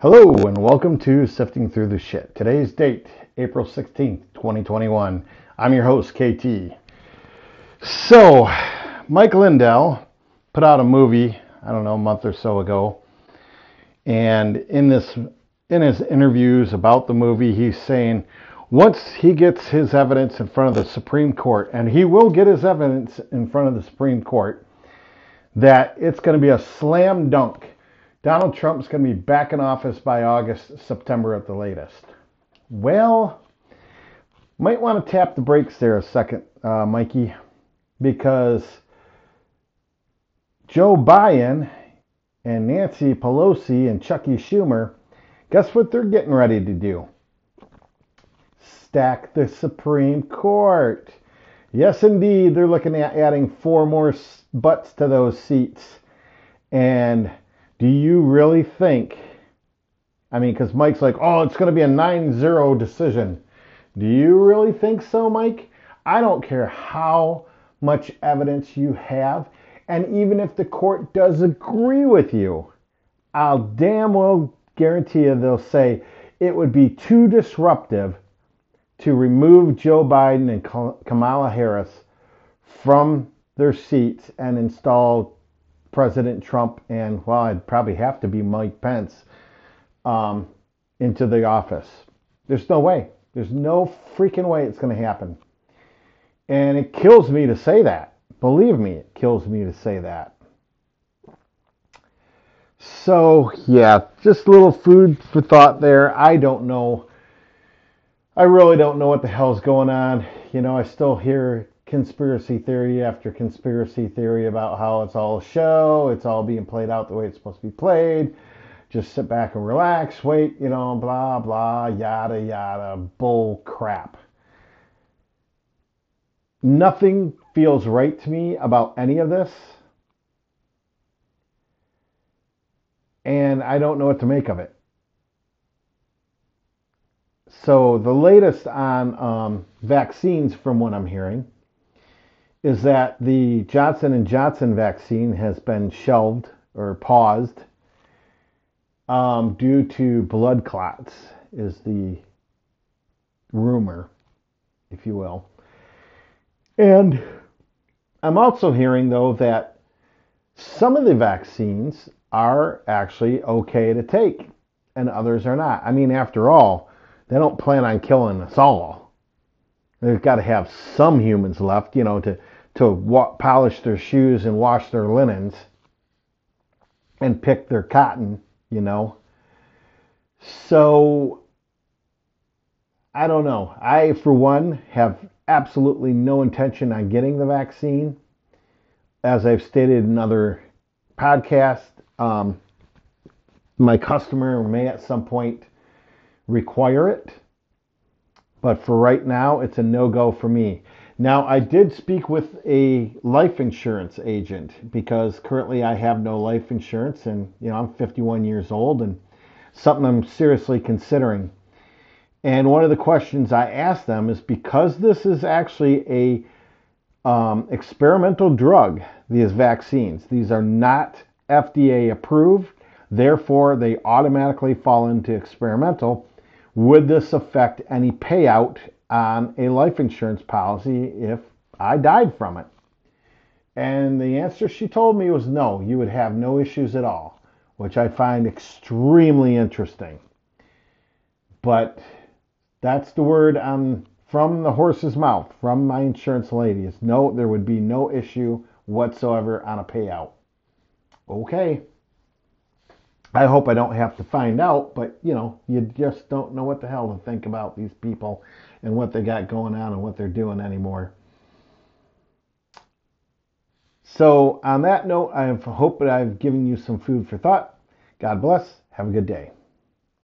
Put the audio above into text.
Hello and welcome to Sifting Through the Shit. Today's date, April 16th, 2021. I'm your host, KT. So, Mike Lindell put out a movie, I don't know, a month or so ago. And in this in his interviews about the movie, he's saying once he gets his evidence in front of the Supreme Court, and he will get his evidence in front of the Supreme Court, that it's going to be a slam dunk Donald Trump's going to be back in office by August, September at the latest. Well, might want to tap the brakes there a second, uh, Mikey, because Joe Biden and Nancy Pelosi and Chucky Schumer, guess what they're getting ready to do? Stack the Supreme Court. Yes, indeed, they're looking at adding four more butts to those seats. And do you really think? I mean, because Mike's like, oh, it's going to be a 9 0 decision. Do you really think so, Mike? I don't care how much evidence you have. And even if the court does agree with you, I'll damn well guarantee you they'll say it would be too disruptive to remove Joe Biden and Kamala Harris from their seats and install President Trump and, well, I'd probably have to be Mike Pence um, into the office. There's no way. There's no freaking way it's going to happen. And it kills me to say that. Believe me, it kills me to say that. So, yeah, just a little food for thought there. I don't know. I really don't know what the hell's going on. You know, I still hear conspiracy theory after conspiracy theory about how it's all a show, it's all being played out the way it's supposed to be played. Just sit back and relax, wait, you know, blah, blah, yada, yada, bull crap. Nothing feels right to me about any of this. And I don't know what to make of it. So, the latest on um, vaccines, from what I'm hearing, is that the Johnson & Johnson vaccine has been shelved or paused um, due to blood clots, is the rumor, if you will. And I'm also hearing, though, that some of the vaccines are actually okay to take and others are not. I mean, after all, they don't plan on killing us all. They've got to have some humans left, you know, to to wa- polish their shoes and wash their linens and pick their cotton, you know. So I don't know. I, for one, have absolutely no intention on getting the vaccine. As I've stated in other podcasts, um, my customer may at some point require it. But for right now, it's a no go for me. Now, I did speak with a life insurance agent because currently I have no life insurance and, you know, I'm 51 years old and something I'm seriously considering. And one of the questions I asked them is because this is actually a um, experimental drug, these vaccines, these are not FDA approved, therefore they automatically fall into experimental. Would this affect any payout on a life insurance policy if I died from it? And the answer she told me was no, you would have no issues at all, which I find extremely interesting. But that's the word on from the horse's mouth, from my insurance lady. Is no, there would be no issue whatsoever on a payout. Okay. I hope I don't have to find out, but you know, you just don't know what the hell to think about these people and what they got going on and what they're doing anymore. So, on that note, I hope that I've given you some food for thought. God bless. Have a good day.